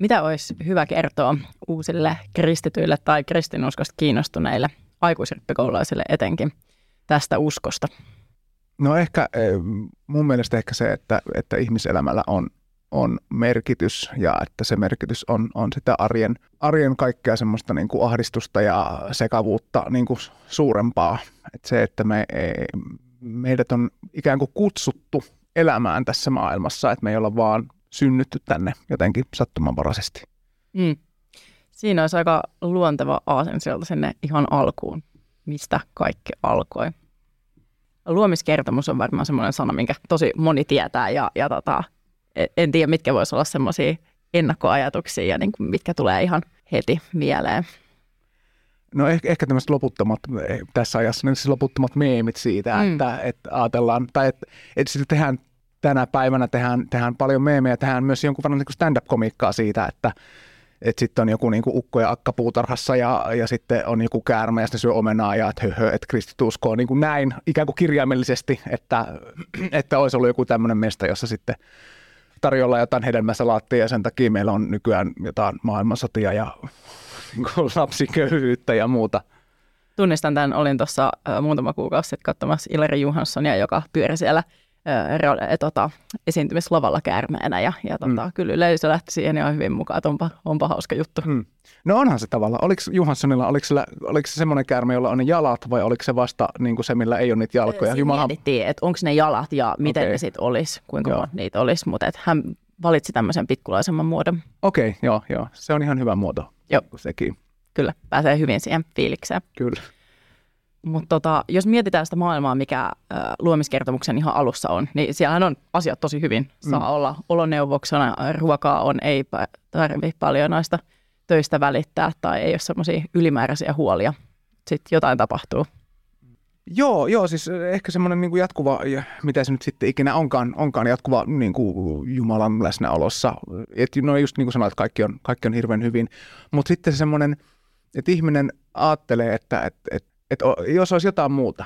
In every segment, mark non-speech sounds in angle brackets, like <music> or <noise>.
Mitä olisi hyvä kertoa uusille kristityille tai kristinuskosta kiinnostuneille aikuisrippikoululaisille etenkin tästä uskosta? No ehkä mun mielestä ehkä se, että, että ihmiselämällä on, on merkitys ja että se merkitys on, on sitä arjen, arjen kaikkea semmoista niin kuin ahdistusta ja sekavuutta niin kuin suurempaa. Että se, että me, meidät on ikään kuin kutsuttu elämään tässä maailmassa, että me ei olla vaan synnytty tänne jotenkin sattumanvaraisesti. Mm. Siinä olisi aika luonteva aasensilta sinne ihan alkuun, mistä kaikki alkoi. Luomiskertomus on varmaan semmoinen sana, minkä tosi moni tietää ja, ja tota, e, en tiedä, mitkä voisi olla semmoisia ennakkoajatuksia ja niin kuin mitkä tulee ihan heti mieleen. No ehkä, ehkä tämmöiset loputtomat, eh, tässä ajassa niin siis loputtomat meemit siitä, mm. että, että ajatellaan, tai että, että sitten tehdään tänä päivänä tehdään, tehdään paljon meemejä, tehdään myös jonkun verran niin stand-up-komiikkaa siitä, että että sitten on joku niinku ukko ja akka puutarhassa ja, ja sitten on joku käärme ja sitten syö omenaa ja että höhö, että kristit uskoo niin kuin näin ikään kuin kirjaimellisesti, että, että olisi ollut joku tämmöinen mesta, jossa sitten tarjolla jotain hedelmäsalaattia ja sen takia meillä on nykyään jotain maailmansotia ja niin lapsiköyhyyttä ja muuta. Tunnistan tämän, olin tuossa muutama kuukausi sitten katsomassa Ilari Johanssonia, joka pyöri siellä – ää, tota, esiintymislavalla käärmeenä ja, ja tota, mm. kyllä yleisö lähti siihen ihan hyvin mukaan, että onpa, onpa hauska juttu. Mm. No onhan se tavalla. Oliko Johanssonilla, oliko, sillä, oliko se semmoinen käärme, jolla on ne jalat vai oliko se vasta niin kuin se, millä ei ole niitä jalkoja? Siinä Jumala... mietittiin, että onko ne jalat ja miten okay. ne sitten olisi, kuinka monta niitä olisi, mutta hän valitsi tämmöisen pikkulaisemman muodon. Okei, okay, joo, joo. Se on ihan hyvä muoto joo. sekin. Kyllä, pääsee hyvin siihen fiilikseen. Kyllä. Mutta tota, jos mietitään sitä maailmaa, mikä ä, luomiskertomuksen ihan alussa on, niin siellähän on asiat tosi hyvin. Saa mm. olla oloneuvoksena, ruokaa on, ei tarvitse paljon noista töistä välittää tai ei ole semmoisia ylimääräisiä huolia. Sitten jotain tapahtuu. Joo, joo, siis ehkä semmoinen niin jatkuva, mitä se nyt sitten ikinä onkaan, onkaan jatkuva niin kuin Jumalan läsnäolossa. Et, no just niin kuin sanoit, kaikki on, kaikki on hirveän hyvin. Mutta sitten se semmoinen, että ihminen ajattelee, että, että, että että jos olisi jotain muuta,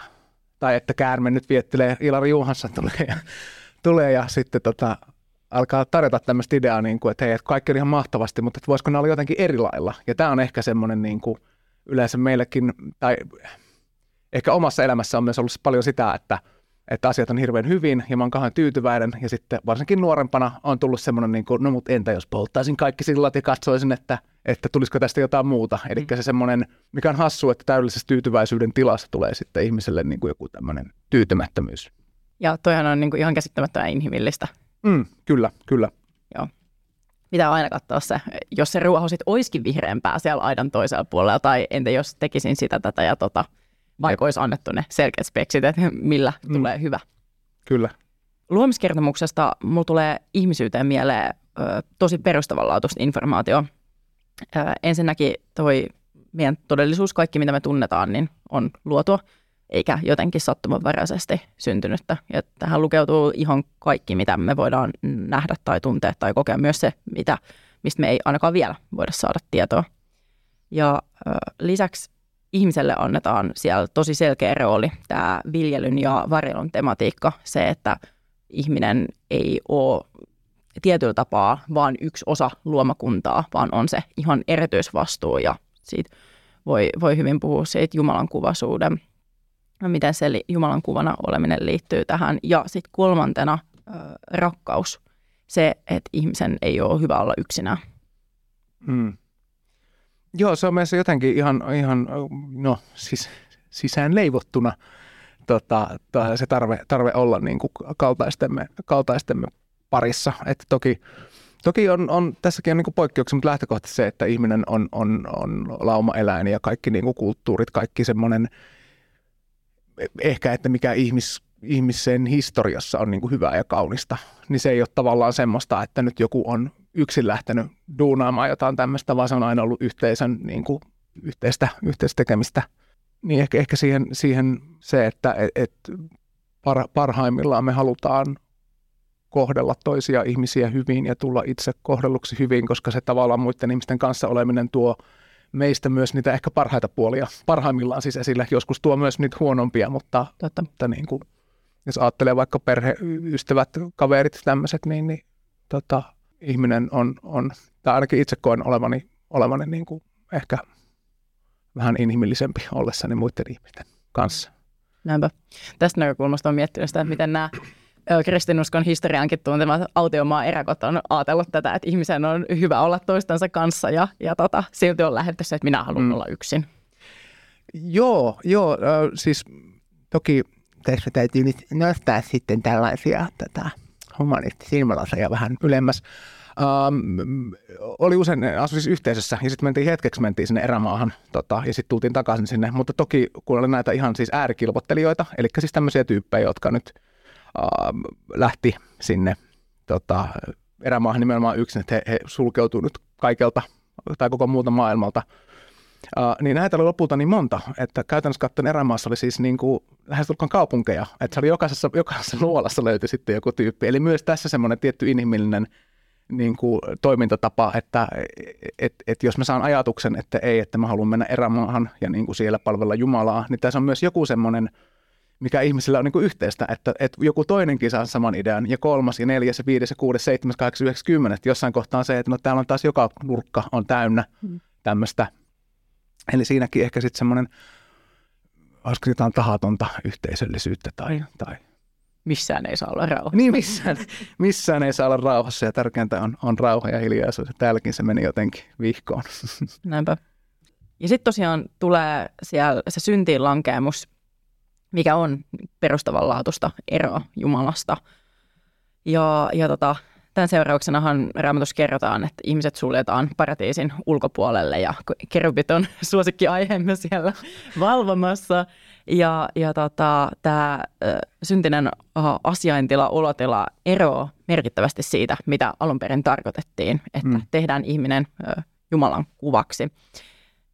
tai että käärme nyt viettelee, Ilari Juhansson tulee ja, tulee ja sitten tota, alkaa tarjota tämmöistä ideaa, niin kuin, että hei, että kaikki on ihan mahtavasti, mutta että voisiko ne olla jotenkin eri lailla. Ja tämä on ehkä semmoinen niin kuin, yleensä meillekin, tai ehkä omassa elämässä on myös ollut paljon sitä, että – että asiat on hirveän hyvin ja mä oon kauhean tyytyväinen. Ja sitten varsinkin nuorempana on tullut semmoinen, niin kuin, no mutta entä jos polttaisin kaikki sillat ja katsoisin, että, että tulisiko tästä jotain muuta. Eli mm. se semmoinen, mikä on hassu, että täydellisessä tyytyväisyyden tilassa tulee sitten ihmiselle niin kuin joku tämmöinen tyytymättömyys. Ja toihan on niin kuin ihan käsittämättömän inhimillistä. Mm, kyllä, kyllä. Joo. Mitä aina katsoa se, jos se ruoho sitten olisikin vihreämpää siellä aidan toisella puolella, tai entä jos tekisin sitä, tätä ja tota, vaikka olisi annettu ne selkeät speksit, että millä mm. tulee hyvä. Kyllä. Luomiskertomuksesta mulla tulee ihmisyyteen mieleen ö, tosi perustavanlaatuista informaatio. Ö, ensinnäkin toi meidän todellisuus, kaikki mitä me tunnetaan, niin on luotua, eikä jotenkin sattumanvaraisesti syntynyttä. Ja tähän lukeutuu ihan kaikki, mitä me voidaan nähdä tai tuntea tai kokea, myös se, mitä, mistä me ei ainakaan vielä voida saada tietoa. Ja ö, lisäksi ihmiselle annetaan siellä tosi selkeä rooli, tämä viljelyn ja varjelun tematiikka, se, että ihminen ei ole tietyllä tapaa vaan yksi osa luomakuntaa, vaan on se ihan erityisvastuu ja siitä voi, voi hyvin puhua siitä Jumalan kuvaisuuden, miten se Jumalan kuvana oleminen liittyy tähän. Ja sitten kolmantena rakkaus, se, että ihmisen ei ole hyvä olla yksinään. Hmm. Joo, se on meissä jotenkin ihan, ihan no siis sisään leivottuna tota, se tarve, tarve olla niin kuin kaltaistemme, kaltaistemme parissa. Että toki, toki on, on, tässäkin on niin poikkeuksia, mutta lähtökohtaisesti se, että ihminen on, on, on laumaeläin ja kaikki niin kuin kulttuurit, kaikki semmoinen, ehkä että mikä ihmis, ihmisen historiassa on niin hyvää ja kaunista, niin se ei ole tavallaan semmoista, että nyt joku on yksin lähtenyt duunaamaan jotain tämmöistä, vaan se on aina ollut yhteisön niin kuin, yhteistä, yhteistä tekemistä. Niin ehkä, ehkä siihen, siihen se, että et, et par, parhaimmillaan me halutaan kohdella toisia ihmisiä hyvin ja tulla itse kohdelluksi hyvin, koska se tavallaan muiden ihmisten kanssa oleminen tuo meistä myös niitä ehkä parhaita puolia. Parhaimmillaan siis esille. Joskus tuo myös niitä huonompia, mutta, Totta. mutta niin kuin, jos ajattelee vaikka perheystävät, kaverit, tämmöiset, niin, niin tota, ihminen on, on tai ainakin itse koen olevani, olevani niin kuin ehkä vähän inhimillisempi ollessani muiden ihmisten kanssa. Näinpä. Tästä näkökulmasta on miettinyt sitä, että miten nämä kristinuskon historiankin tuntemat autiomaa eräkot on ajatellut tätä, että ihmisen on hyvä olla toistensa kanssa ja, ja tota, silti on lähdetty se, että minä haluan mm. olla yksin. Joo, joo, siis toki tässä täytyy nyt nostaa sitten tällaisia tätä humanistisia vähän ylemmäs. Um, oli usein, asui siis yhteisössä ja sitten mentiin hetkeksi mentiin sinne erämaahan tota, ja sitten tultiin takaisin sinne. Mutta toki kun oli näitä ihan siis äärikilvottelijoita, eli siis tämmöisiä tyyppejä, jotka nyt uh, lähti sinne tota, erämaahan nimenomaan yksin, että he, he sulkeutuivat nyt kaikelta tai koko muuta maailmalta. Uh, niin näitä oli lopulta niin monta, että käytännössä katsoen erämaassa oli siis niin kuin lähestulkoon kaupunkeja, että se oli jokaisessa, jokaisessa luolassa löytyi sitten joku tyyppi. Eli myös tässä semmoinen tietty inhimillinen niin kuin toimintatapa, että et, et jos mä saan ajatuksen, että ei, että mä haluan mennä erämaahan ja niin kuin siellä palvella Jumalaa, niin tässä on myös joku semmoinen, mikä ihmisillä on niin kuin yhteistä, että, että joku toinenkin saa saman idean, ja kolmas, ja neljäs, ja viides, ja kuudes, seitsemäs, kahdeksas, yhdeksäs, kymmenet. Jossain kohtaa on se, että no täällä on taas joka nurkka on täynnä mm. tämmöistä. Eli siinäkin ehkä sitten semmoinen, olisiko jotain tahatonta yhteisöllisyyttä tai, tai missään ei saa olla rauha. Niin, missään, <laughs> missään ei saa olla rauhassa ja tärkeintä on, on rauha ja hiljaisuus. Ja täälläkin se meni jotenkin vihkoon. <laughs> Näinpä. Ja sitten tosiaan tulee siellä se syntiin lankeemus, mikä on perustavanlaatuista eroa Jumalasta. Ja, ja tota, tämän seurauksenahan raamatussa kerrotaan, että ihmiset suljetaan paratiisin ulkopuolelle ja kerubit on <laughs> suosikki aiheemme siellä valvomassa. Ja, ja tota, tämä syntinen asiaintila, olotila eroaa merkittävästi siitä, mitä alun perin tarkoitettiin, että mm. tehdään ihminen Jumalan kuvaksi.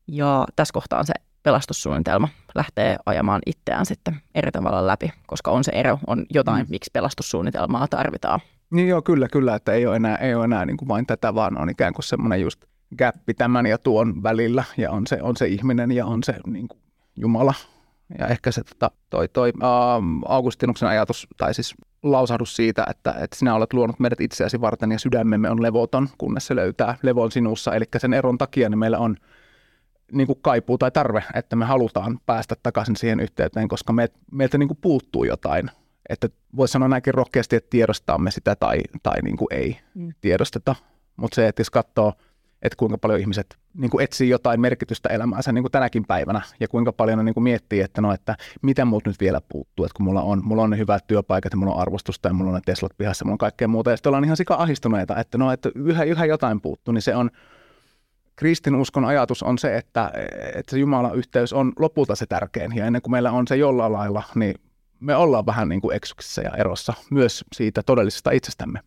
Ja tässä kohtaa se pelastussuunnitelma lähtee ajamaan itseään sitten eri tavalla läpi, koska on se ero, on jotain, mm. miksi pelastussuunnitelmaa tarvitaan. Niin joo, kyllä, kyllä, että ei ole enää, ei ole enää niin kuin vain tätä, vaan on ikään kuin semmoinen just gappi tämän ja tuon välillä, ja on se, on se ihminen ja on se niin kuin Jumala. Ja ehkä se tota, toi, toi uh, Augustinuksen ajatus, tai siis lausahdus siitä, että, että sinä olet luonut meidät itseäsi varten ja sydämemme on levoton, kunnes se löytää levon sinussa. Eli sen eron takia niin meillä on niin kuin kaipuu tai tarve, että me halutaan päästä takaisin siihen yhteyteen, koska me, meiltä niin kuin puuttuu jotain – että voisi sanoa näinkin rohkeasti, että tiedostamme sitä tai, tai niin kuin ei mm. tiedosteta. Mutta se, että jos katsoo, että kuinka paljon ihmiset niin kuin etsii jotain merkitystä elämäänsä niin kuin tänäkin päivänä ja kuinka paljon ne niin kuin miettii, että no, että mitä muut nyt vielä puuttuu, että kun mulla on, mulla on ne hyvät työpaikat ja mulla on arvostusta ja mulla on ne Teslat pihassa ja mulla on kaikkea muuta ja sitten ollaan ihan sika ahistuneita, että no, että yhä, yhä jotain puuttuu, niin se on, kristinuskon ajatus on se, että, että se Jumalan yhteys on lopulta se tärkein ja ennen kuin meillä on se jollain lailla, niin me ollaan vähän niin kuin eksyksissä ja erossa myös siitä todellisesta itsestämme.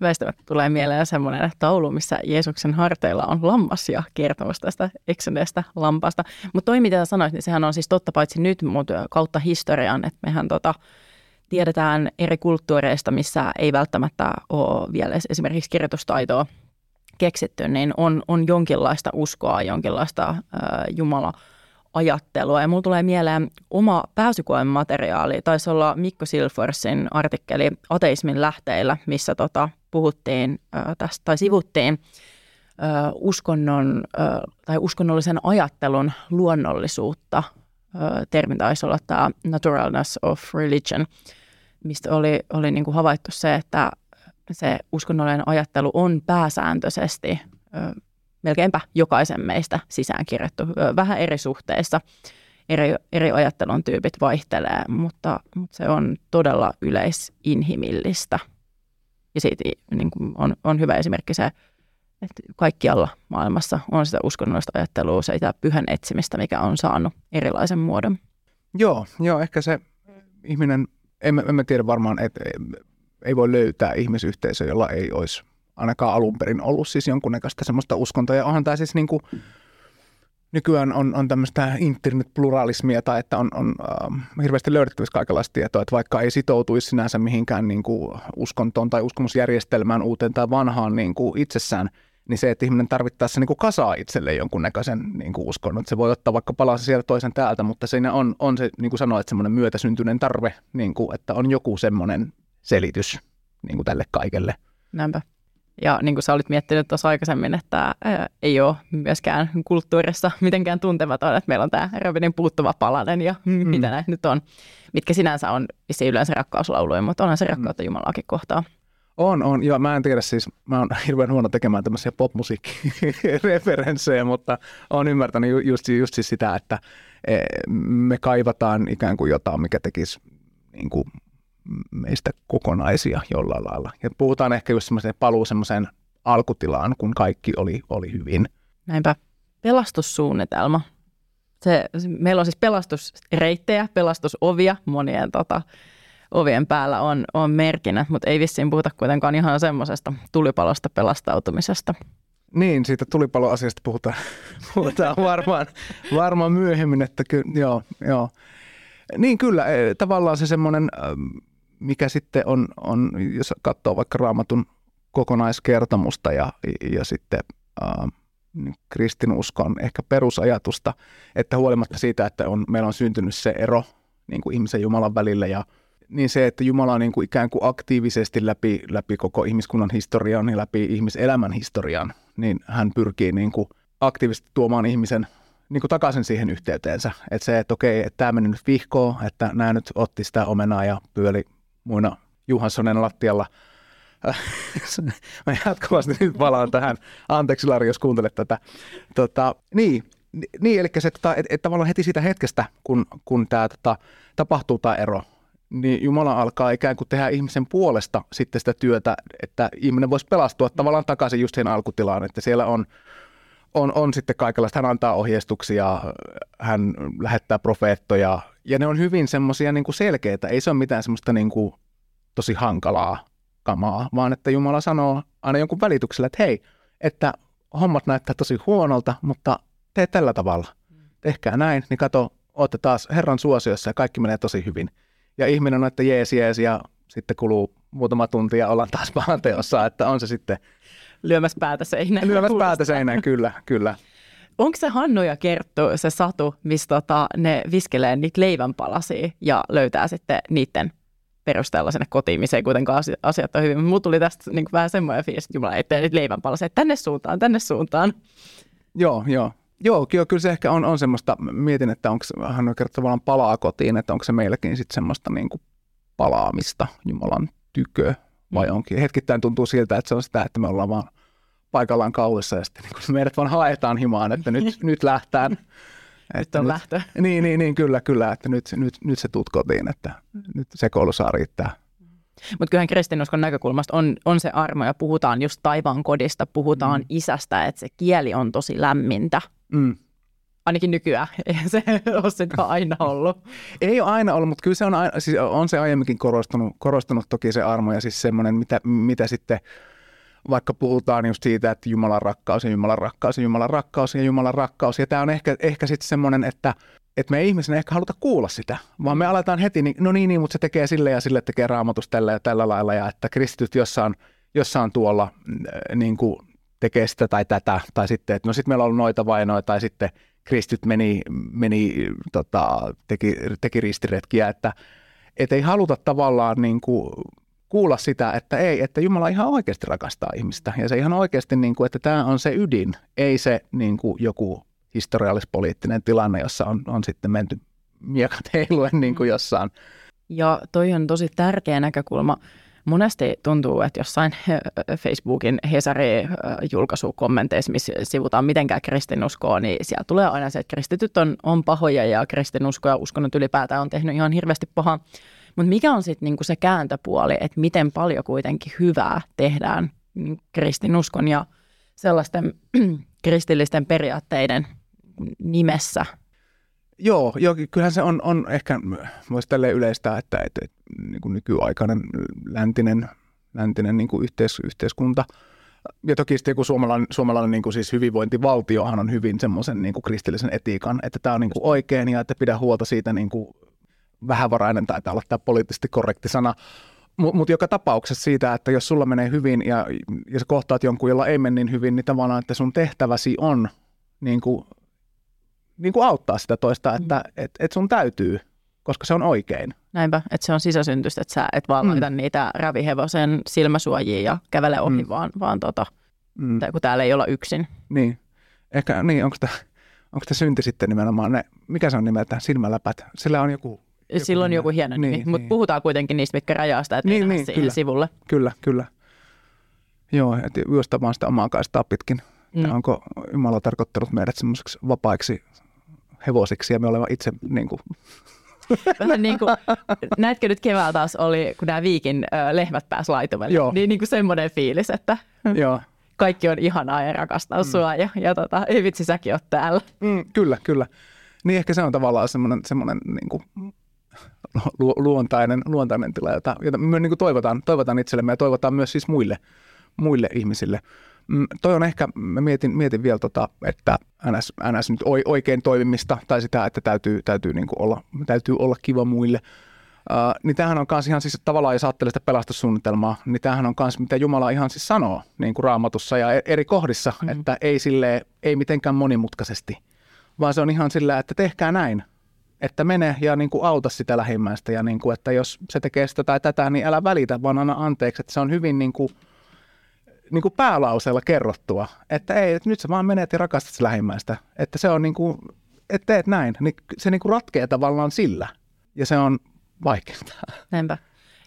Väistämättä tulee mieleen semmoinen taulu, missä Jeesuksen harteilla on lammas ja kertomus tästä eksyneestä lampaasta. Mutta toi, mitä sanoit, niin sehän on siis totta paitsi nyt, mutta kautta historian, että mehän tota, tiedetään eri kulttuureista, missä ei välttämättä ole vielä esimerkiksi kirjoitustaitoa keksitty, niin on, on jonkinlaista uskoa, jonkinlaista äh, Jumala ajattelua. Ja mulla tulee mieleen oma pääsykoemateriaali, taisi olla Mikko Silforsin artikkeli Ateismin lähteillä, missä tota, puhuttiin äh, tästä, tai sivuttiin äh, uskonnon äh, tai uskonnollisen ajattelun luonnollisuutta. Äh, termi taisi olla tämä naturalness of religion, mistä oli, oli niin kuin havaittu se, että se uskonnollinen ajattelu on pääsääntöisesti melkeinpä jokaisen meistä sisäänkirjattu vähän eri suhteissa. Eri, eri ajattelun tyypit vaihtelee, mutta, mutta se on todella yleisinhimillistä. Ja siitä niin kuin on, on hyvä esimerkki se, että kaikkialla maailmassa on sitä uskonnollista ajattelua, sitä pyhän etsimistä, mikä on saanut erilaisen muodon. Joo, joo ehkä se ihminen, emme, tiedä varmaan, että ei voi löytää ihmisyhteisöä, jolla ei olisi ainakaan alun perin ollut siis jonkunnäköistä semmoista uskontoa. Ja onhan tämä siis niin kuin, nykyään on, on tämmöistä internetpluralismia tai että on, on äh, hirveästi löydettävissä kaikenlaista tietoa, että vaikka ei sitoutuisi sinänsä mihinkään niin kuin uskontoon tai uskomusjärjestelmään uuteen tai vanhaan niin kuin itsessään, niin se, että ihminen tarvittaessa niin kuin kasaa itselle jonkunnäköisen niin kuin uskonnon. Että se voi ottaa vaikka palaa sieltä toisen täältä, mutta siinä on, on se, niin kuin sanoit, semmoinen myötäsyntyinen tarve, niin kuin, että on joku semmoinen selitys niin kuin tälle kaikelle. Näinpä. Ja niin kuin sä olit miettinyt tuossa aikaisemmin, että ää, ei ole myöskään kulttuurissa mitenkään tuntematon, että meillä on tämä Robinin puuttuva palanen ja mm. mitä näin nyt on, mitkä sinänsä on yleensä rakkauslauluja, mutta onhan se mm. rakkautta mm. Jumalaakin kohtaan. On, on. Joo, mä en tiedä siis, mä oon hirveän huono tekemään tämmöisiä popmusiikkireferenssejä, mutta oon ymmärtänyt just, just siis sitä, että e, me kaivataan ikään kuin jotain, mikä tekisi niin kuin meistä kokonaisia jollain lailla. Ja puhutaan ehkä just semmoiseen paluu semmoiseen alkutilaan, kun kaikki oli, oli hyvin. Näinpä. Pelastussuunnitelma. Se, meillä on siis pelastusreittejä, pelastusovia monien tota, ovien päällä on, on merkinä, mutta ei vissiin puhuta kuitenkaan ihan semmoisesta tulipalosta pelastautumisesta. Niin, siitä tulipaloasiasta puhutaan, <laughs> puhutaan varmaan, varmaan myöhemmin, että ky, joo, joo. Niin kyllä, e, tavallaan se semmoinen, mikä sitten on, on, jos katsoo vaikka raamatun kokonaiskertomusta ja, ja sitten äh, kristinuskon ehkä perusajatusta, että huolimatta siitä, että on, meillä on syntynyt se ero niin kuin ihmisen Jumalan välillä ja niin se, että Jumala on niin kuin ikään kuin aktiivisesti läpi, läpi koko ihmiskunnan historian ja läpi ihmiselämän historian, niin hän pyrkii niin kuin aktiivisesti tuomaan ihmisen niin kuin takaisin siihen yhteyteensä. Että se, että okei, että tämä meni nyt vihkoon, että nämä nyt otti sitä omenaa ja pyöli muina Juhanssonen lattialla. Mä jatkuvasti nyt palaan tähän. Anteeksi Lari, jos kuuntelet tätä. Tota, niin, niin, eli se, että, että, että tavallaan heti siitä hetkestä, kun, kun tämä tota, tapahtuu tämä ero, niin Jumala alkaa ikään kuin tehdä ihmisen puolesta sitten sitä työtä, että ihminen voisi pelastua tavallaan takaisin just siihen alkutilaan, että siellä on, on, on sitten kaikenlaista, hän antaa ohjeistuksia, hän lähettää profeettoja, ja ne on hyvin semmoisia niin selkeitä, ei se ole mitään semmoista niin kuin tosi hankalaa kamaa, vaan että Jumala sanoo aina jonkun välityksellä, että hei, että hommat näyttää tosi huonolta, mutta tee tällä tavalla. Tehkää näin, niin kato, ootte taas Herran suosiossa ja kaikki menee tosi hyvin. Ja ihminen on, että jees, jees, ja sitten kuluu muutama tunti ja ollaan taas pahan teossa, että on se sitten... Lyömässä päätä seinään. Lyömässä päätä seinään, kyllä, kyllä. Onko se Hannu ja Kerttu se satu, missä tota, ne viskelee niitä leivänpalasia ja löytää sitten niiden perusteella sinne kotiin, missä ei kuitenkaan asiat ole hyvin. Mutta tuli tästä niin vähän semmoinen fiilis, että Jumala ettei nyt leivänpalasia, tänne suuntaan, tänne suuntaan. Joo, joo. Joo, kyllä se ehkä on, on semmoista, mietin, että onko hän oikein tavallaan palaa kotiin, että onko se meilläkin sitten semmoista niin kuin palaamista Jumalan tykö, vai mm. onkin. Hetkittäin tuntuu siltä, että se on sitä, että me ollaan vaan paikallaan kaulissa ja sitten <laughs> niin meidät vaan haetaan himaan, että nyt, <laughs> nyt lähtään. nyt on nyt, lähtö. Niin, niin, niin, kyllä, kyllä, että nyt, nyt, nyt se tut kotiin, että nyt se koulu saa riittää. Mutta kyllähän kristinuskon näkökulmasta on, on se armo ja puhutaan just taivaan kodista, puhutaan mm. isästä, että se kieli on tosi lämmintä. Mm. Ainakin nykyään. <laughs> Ei se ole sitä aina ollut. Ei ole aina ollut, mutta kyllä se on, aina, siis on se aiemminkin korostunut, korostunut toki se armo ja siis semmoinen, mitä, mitä sitten vaikka puhutaan just siitä, että Jumalan rakkaus ja Jumalan rakkaus ja Jumalan rakkaus ja Jumalan rakkaus. Ja tämä on ehkä, ehkä sitten semmoinen, että, että me ei ihmisenä ehkä haluta kuulla sitä, vaan me aletaan heti, niin, no niin, niin, mutta se tekee sille ja sille tekee raamatus tällä ja tällä lailla ja että kristityt jossain, jossain tuolla äh, niin kuin tekee sitä tai tätä, tai sitten, että no sitten meillä on ollut noita vai noita, tai sitten kristit meni, meni tota, teki, teki ristiretkiä, että et ei haluta tavallaan niin kuin kuulla sitä, että ei, että Jumala ihan oikeasti rakastaa ihmistä, ja se ihan oikeasti, niin kuin, että tämä on se ydin, ei se niin kuin joku historiallispoliittinen tilanne, jossa on, on sitten menty miekat heiluen niin kuin jossain. Ja toi on tosi tärkeä näkökulma monesti tuntuu, että jossain <laughs> Facebookin Hesari-julkaisukommenteissa, missä sivutaan mitenkään kristinuskoa, niin siellä tulee aina se, että kristityt on, on pahoja ja kristinusko ja uskonnot ylipäätään on tehnyt ihan hirveästi pahaa. Mutta mikä on sitten niinku se kääntöpuoli, että miten paljon kuitenkin hyvää tehdään niin kristinuskon ja sellaisten <clears throat> kristillisten periaatteiden nimessä? Joo, joo, kyllähän se on, on ehkä, voisi tälleen yleistää, että, että, että niin kuin nykyaikainen läntinen, läntinen niin kuin yhteis, yhteiskunta. Ja toki sitten joku suomalainen, suomalainen niin kuin siis hyvinvointivaltiohan on hyvin semmoisen niin kuin kristillisen etiikan, että tämä on niin kuin oikein ja että pidä huolta siitä niin kuin vähävarainen taitaa olla tämä poliittisesti korrekti sana, mutta mut joka tapauksessa siitä, että jos sulla menee hyvin ja, ja sä kohtaat jonkun, jolla ei mene niin hyvin, niin tavallaan, että sun tehtäväsi on niin kuin niin kuin auttaa sitä toista, että mm. et, et sun täytyy, koska se on oikein. Näinpä, että se on sisäsyntystä, että sä et vaan mm. laita niitä ravihevosen silmäsuojia ja kävele ohi, mm. vaan, vaan tota, mm. kun täällä ei olla yksin. Niin. Ehkä, niin, onko tämä onko synti sitten nimenomaan ne, mikä se on nimeltään, silmäläpät? Sillä on joku... joku Silloin joku hieno niin, niin, mutta niin. puhutaan kuitenkin niistä, mitkä rajaa sitä, että niin, niin, kyllä, sivulle. Kyllä, kyllä. Joo, että juosta sitä omaa kaistaa pitkin. Mm. Onko Jumala tarkoittanut meidät semmoiseksi vapaiksi hevosiksi ja me olemme itse niin kuin... Vähän niin kuin, näetkö nyt keväällä taas oli, kun nämä viikin ö, lehmät pääsi laitumelle, Joo. niin, niin kuin semmoinen fiilis, että Joo. kaikki on ihanaa ja rakastaa mm. sua ja, ja tota, ei vitsi säkin oot täällä. Mm, kyllä, kyllä. Niin ehkä se on tavallaan semmoinen, semmoinen niin kuin lu- luontainen, luontainen tila, jota, jota me niin kuin toivotaan, toivotaan itsellemme ja toivotaan myös siis muille, muille ihmisille – toi on ehkä, mä mietin, mietin vielä, tota, että NS, NS nyt oikein toimimista tai sitä, että täytyy, täytyy, niin kuin olla, täytyy olla kiva muille. Uh, niin tämähän on myös ihan siis tavallaan, jos ajattelee sitä pelastussuunnitelmaa, niin tämähän on myös mitä Jumala ihan siis sanoo niin kuin raamatussa ja e-, eri kohdissa, mm. että ei sille ei mitenkään monimutkaisesti, vaan se on ihan sillä, että tehkää näin, että mene ja niin kuin auta sitä lähimmäistä ja niin kuin, että jos se tekee sitä tai tätä, niin älä välitä, vaan anna anteeksi, että se on hyvin niin kuin, niin kuin päälauseella kerrottua, että ei, että nyt sä vaan menet ja rakastat lähimmäistä, että se on niin kuin, että teet näin, niin se niin kuin ratkeaa tavallaan sillä ja se on vaikeaa. Näinpä.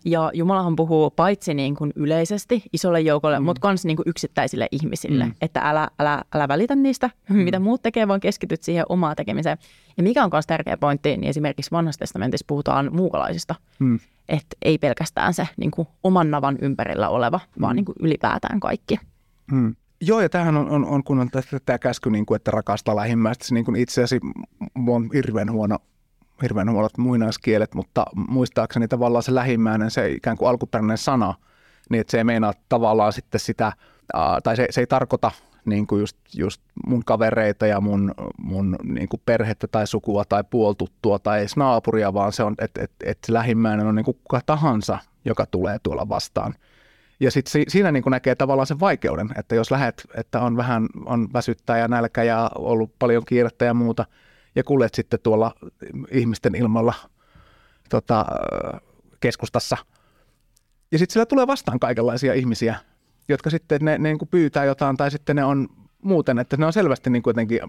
Ja Jumalahan puhuu paitsi niin kuin yleisesti isolle joukolle, mm. mutta myös niin kuin yksittäisille ihmisille, mm. että älä, älä, älä välitä niistä, <laughs> mm. mitä muut tekee, vaan keskityt siihen omaan tekemiseen. Ja mikä on myös tärkeä pointti, niin esimerkiksi vanhassa testamentissa puhutaan muukalaisista. Mm. Että ei pelkästään se niin kuin oman navan ympärillä oleva, mm. vaan niin kuin ylipäätään kaikki. Mm. Joo, ja tämähän on, on, on kun on tämä käsky, niin kuin, että rakasta lähimmäistä. Niin kuin itse asiassa on hirveän huono hirveän huonot muinaiskielet, mutta muistaakseni tavallaan se lähimmäinen, se ikään kuin alkuperäinen sana, niin että se ei meinaa tavallaan sitten sitä, tai se, se ei tarkoita niin kuin just, just mun kavereita ja mun, mun niin kuin perhettä tai sukua tai puoltuttua tai edes naapuria, vaan se on, että et, et se lähimmäinen on niin kuin kuka tahansa, joka tulee tuolla vastaan. Ja sitten si, siinä niin kuin näkee tavallaan sen vaikeuden, että jos lähet, että on vähän on väsyttää ja nälkä ja ollut paljon kiirettä ja muuta – ja kuljet sitten tuolla ihmisten ilmalla tota, keskustassa. Ja sitten siellä tulee vastaan kaikenlaisia ihmisiä, jotka sitten ne, ne niin kuin pyytää jotain tai sitten ne on muuten, että ne on selvästi niin kuin jotenkin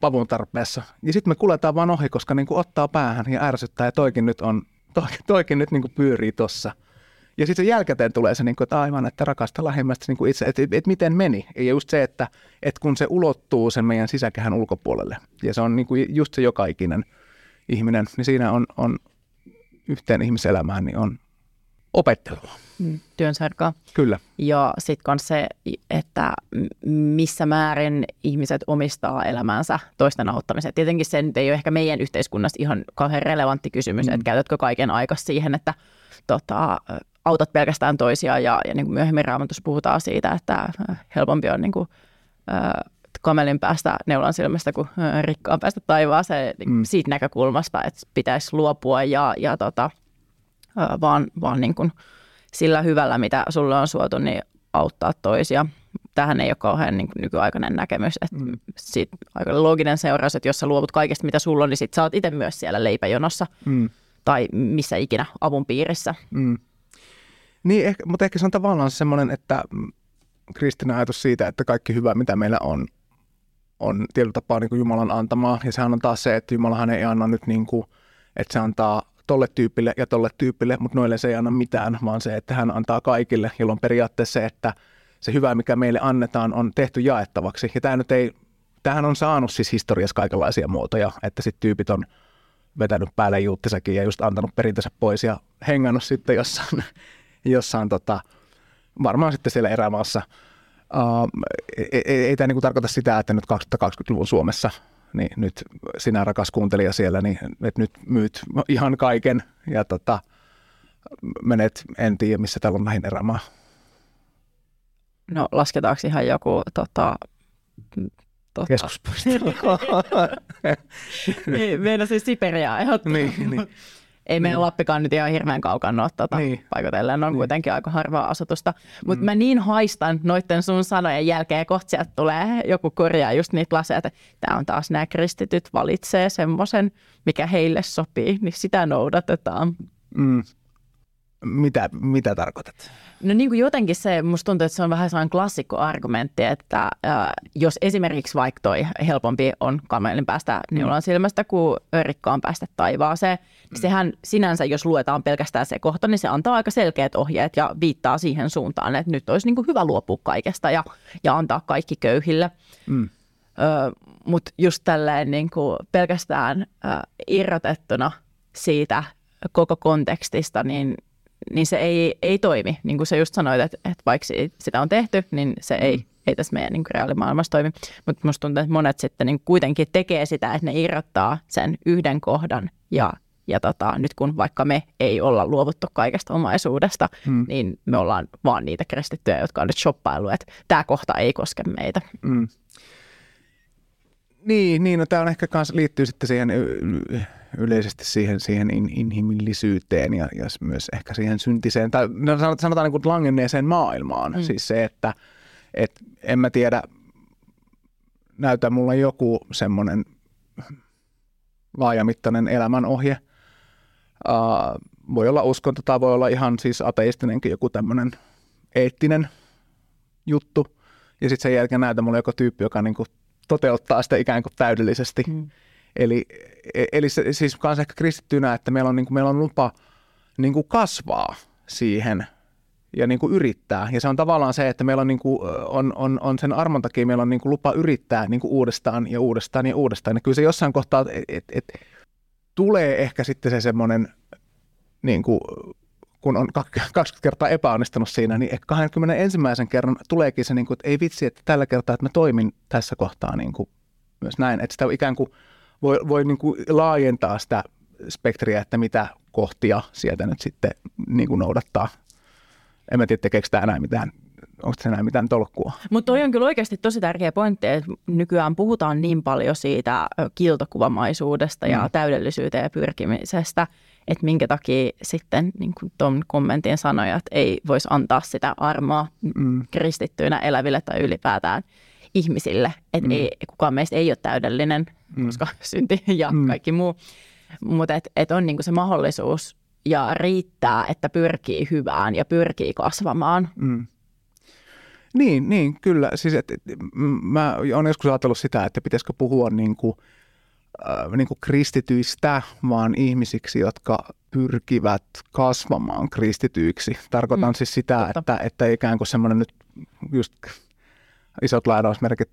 pavun tarpeessa. Ja sitten me kuljetaan vaan ohi, koska niin kuin ottaa päähän ja ärsyttää ja toikin nyt, on, <laughs> toikin, nyt niin kuin pyörii tuossa – ja sitten jälkikäteen tulee se, niin kuin, että aivan, että rakasta lähimmästä niin kuin itse, että, että, että miten meni. Ja just se, että, että kun se ulottuu sen meidän sisäkehän ulkopuolelle, ja se on niin kuin just se joka ikinen ihminen, niin siinä on, on yhteen ihmiselämään, niin on opettelua. Mm, työnsarkaa. Kyllä. Ja sitten myös se, että missä määrin ihmiset omistaa elämänsä toisten auttamiseen. Tietenkin se nyt ei ole ehkä meidän yhteiskunnassa ihan kauhean relevantti kysymys, mm. että käytätkö kaiken aika siihen, että tota, autat pelkästään toisia ja, ja niin kuin myöhemmin raamatussa puhutaan siitä, että äh, helpompi on niin kuin, äh, kamelin päästä neulan silmästä kuin äh, rikkaan päästä taivaaseen niin mm. siitä näkökulmasta, että pitäisi luopua ja, ja tota, vaan, vaan niin kuin sillä hyvällä, mitä sulle on suotu, niin auttaa toisia. Tähän ei ole kauhean niin kuin nykyaikainen näkemys. Että mm. siitä aika looginen seuraus, että jos sä luovut kaikesta, mitä sulla on, niin sit sä oot itse myös siellä leipäjonossa mm. tai missä ikinä avun piirissä. Mm. Niin, ehkä, mutta ehkä se on tavallaan semmoinen, että kristinen ajatus siitä, että kaikki hyvä, mitä meillä on, on tietyllä tapaa niin kuin Jumalan antamaa. Ja sehän on taas se, että Jumalahan ei anna nyt niin kuin, että se antaa tolle tyypille ja tolle tyypille, mutta noille se ei anna mitään, vaan se, että hän antaa kaikille, jolloin periaatteessa se, että se hyvä, mikä meille annetaan, on tehty jaettavaksi. Ja tämä nyt ei, tämähän on saanut siis historiassa kaikenlaisia muotoja, että sitten tyypit on vetänyt päälle juuttisakin ja just antanut perintönsä pois ja hengannut sitten jossain jossain tota, varmaan sitten siellä erämaassa. Uh, ei, ei, ei tämä niinku tarkoita sitä, että nyt 2020-luvun Suomessa niin nyt sinä rakas kuuntelija siellä, niin että nyt myyt ihan kaiken ja tota, menet, en tiedä missä täällä on lähin erämaa. No lasketaanko ihan joku tota, tota. keskuspuisto? <laughs> <laughs> niin, meidän siis Siperiaa niin, niin. Ei meidän niin. Lappikaan nyt ihan hirveän kaukana ole tuota niin. paikotellen, on niin. kuitenkin aika harvaa asutusta. Mutta mm. mä niin haistan noiden sun sanojen jälkeen, kohta sieltä tulee joku korjaa just niitä laseja, että tämä on taas nämä kristityt valitsee semmoisen, mikä heille sopii, niin sitä noudatetaan. Mm. Mitä, mitä tarkoitat? No niin kuin jotenkin se, musta tuntuu, että se on vähän sellainen klassikkoargumentti, että äh, jos esimerkiksi vaikka toi helpompi on kamelin päästä neulan silmästä kuin rikkaan päästä taivaaseen, niin mm. sehän sinänsä, jos luetaan pelkästään se kohta, niin se antaa aika selkeät ohjeet ja viittaa siihen suuntaan, että nyt olisi niin kuin hyvä luopua kaikesta ja, ja antaa kaikki köyhille. Mm. Mutta just tälleen niin kuin pelkästään äh, irrotettuna siitä koko kontekstista, niin niin se ei, ei toimi. Niin kuin sä just sanoit, että, että vaikka sitä on tehty, niin se ei, mm. ei tässä meidän niin reaalimaailmassa toimi. Mutta musta tuntuu, että monet sitten niin kuitenkin tekee sitä, että ne irrottaa sen yhden kohdan ja ja tota, nyt kun vaikka me ei olla luovuttu kaikesta omaisuudesta, mm. niin me ollaan vaan niitä kristittyjä, jotka on nyt shoppailu, että tämä kohta ei koske meitä. Mm. Niin, niin no tämä on ehkä kans liittyy sitten siihen yleisesti siihen, siihen in, inhimillisyyteen ja, ja myös ehkä siihen syntiseen, tai no sanotaan niin kuin langenneeseen maailmaan. Mm. Siis se, että et, en mä tiedä, näytä mulle joku semmoinen laajamittainen elämänohje. Uh, voi olla uskonto tai voi olla ihan siis ateistinenkin joku tämmöinen eettinen juttu. Ja sitten sen jälkeen näytä mulle joku tyyppi, joka niin kuin toteuttaa sitä ikään kuin täydellisesti. Mm. Eli, e, eli se, siis myös ehkä kristittynä, että meillä on, niin kuin, meillä on lupa niin kuin kasvaa siihen ja niin kuin yrittää. Ja se on tavallaan se, että meillä on, niin kuin, on, on, on sen armon takia meillä on niin kuin lupa yrittää niin kuin uudestaan ja uudestaan ja uudestaan. Ja kyllä se jossain kohtaa, että et, et, tulee ehkä sitten se semmoinen, niin kuin, kun on 20 <laughs> kertaa epäonnistunut siinä, niin 21. kerran tuleekin se, niin kuin, että ei vitsi, että tällä kertaa, että mä toimin tässä kohtaa niin kuin, myös näin. Että sitä ikään kuin voi, voi niin kuin laajentaa sitä spektriä, että mitä kohtia sieltä nyt sitten niin kuin noudattaa. En mä tiedä, tekeekö tämä enää mitään onko se enää mitään tolkkua. Mutta toi on kyllä oikeasti tosi tärkeä pointti, että nykyään puhutaan niin paljon siitä kiltokuvamaisuudesta ja mm. täydellisyyteen ja pyrkimisestä, että minkä takia sitten niin kuin tuon kommentin sanojat ei voisi antaa sitä armoa mm. kristittyinä eläville tai ylipäätään ihmisille. Että mm. ei, kukaan meistä ei ole täydellinen, mm. koska <laughs> synti ja mm. kaikki muu. Mutta että et on niinku se mahdollisuus ja riittää, että pyrkii hyvään ja pyrkii kasvamaan. Mm. Niin, niin, kyllä. Siis, et, et, mä olen joskus ajatellut sitä, että pitäisikö puhua niin kuin, äh, niin kuin kristityistä, vaan ihmisiksi, jotka pyrkivät kasvamaan kristityiksi. Tarkoitan mm, siis sitä, että, että ikään kuin semmoinen nyt just isot lainausmerkit,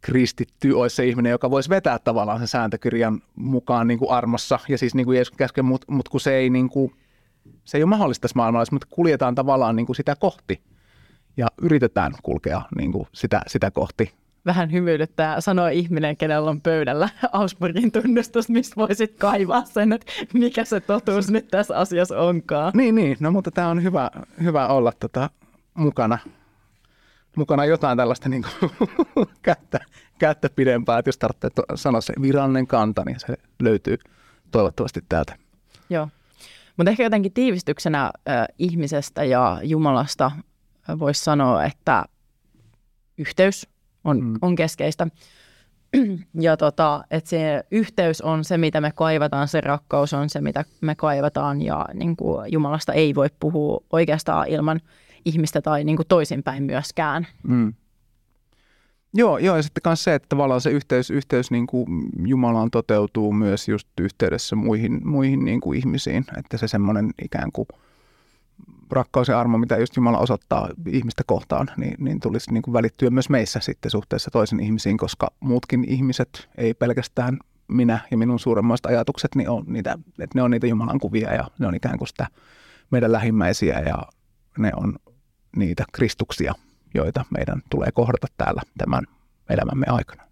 kristitty olisi se ihminen, joka voisi vetää tavallaan sen sääntökirjan mukaan niin kuin armossa. Ja siis niin kuin Jeesus käsken, mutta mut kun se ei, niin kuin, se ei ole mahdollista tässä maailmassa, mutta kuljetaan tavallaan niin kuin sitä kohti ja yritetään kulkea niin kuin sitä, sitä kohti. Vähän hymyilyttää sanoa ihminen, kenellä on pöydällä <laughs> Augsburgin tunnustus, mistä voisit kaivaa sen, että mikä se totuus nyt tässä asiassa onkaan. Niin, niin. No mutta tämä on hyvä, hyvä olla tota, mukana mukana jotain tällaista niin kuin, <laughs> kättä, kättä pidempää, että jos tarvitsee sanoa se virallinen kanta, niin se löytyy toivottavasti täältä. Joo, mutta ehkä jotenkin tiivistyksenä äh, ihmisestä ja Jumalasta voisi sanoa, että yhteys on, mm. on keskeistä. <clears throat> Ja tota, että se yhteys on se, mitä me kaivataan, se rakkaus on se, mitä me kaivataan ja niin kuin Jumalasta ei voi puhua oikeastaan ilman ihmistä tai niin kuin toisinpäin myöskään. Mm. Joo, joo, ja sitten myös se, että tavallaan se yhteys, yhteys niin kuin Jumalaan toteutuu myös just yhteydessä muihin, muihin niin kuin ihmisiin, että se semmoinen ikään kuin rakkaus ja armo, mitä just Jumala osoittaa ihmistä kohtaan, niin, niin tulisi niin kuin välittyä myös meissä sitten suhteessa toisen ihmisiin, koska muutkin ihmiset, ei pelkästään minä ja minun suuremmoista ajatukset, niin on niitä, että ne on niitä Jumalan kuvia ja ne on ikään kuin sitä meidän lähimmäisiä ja ne on niitä kristuksia, joita meidän tulee kohdata täällä tämän elämämme aikana.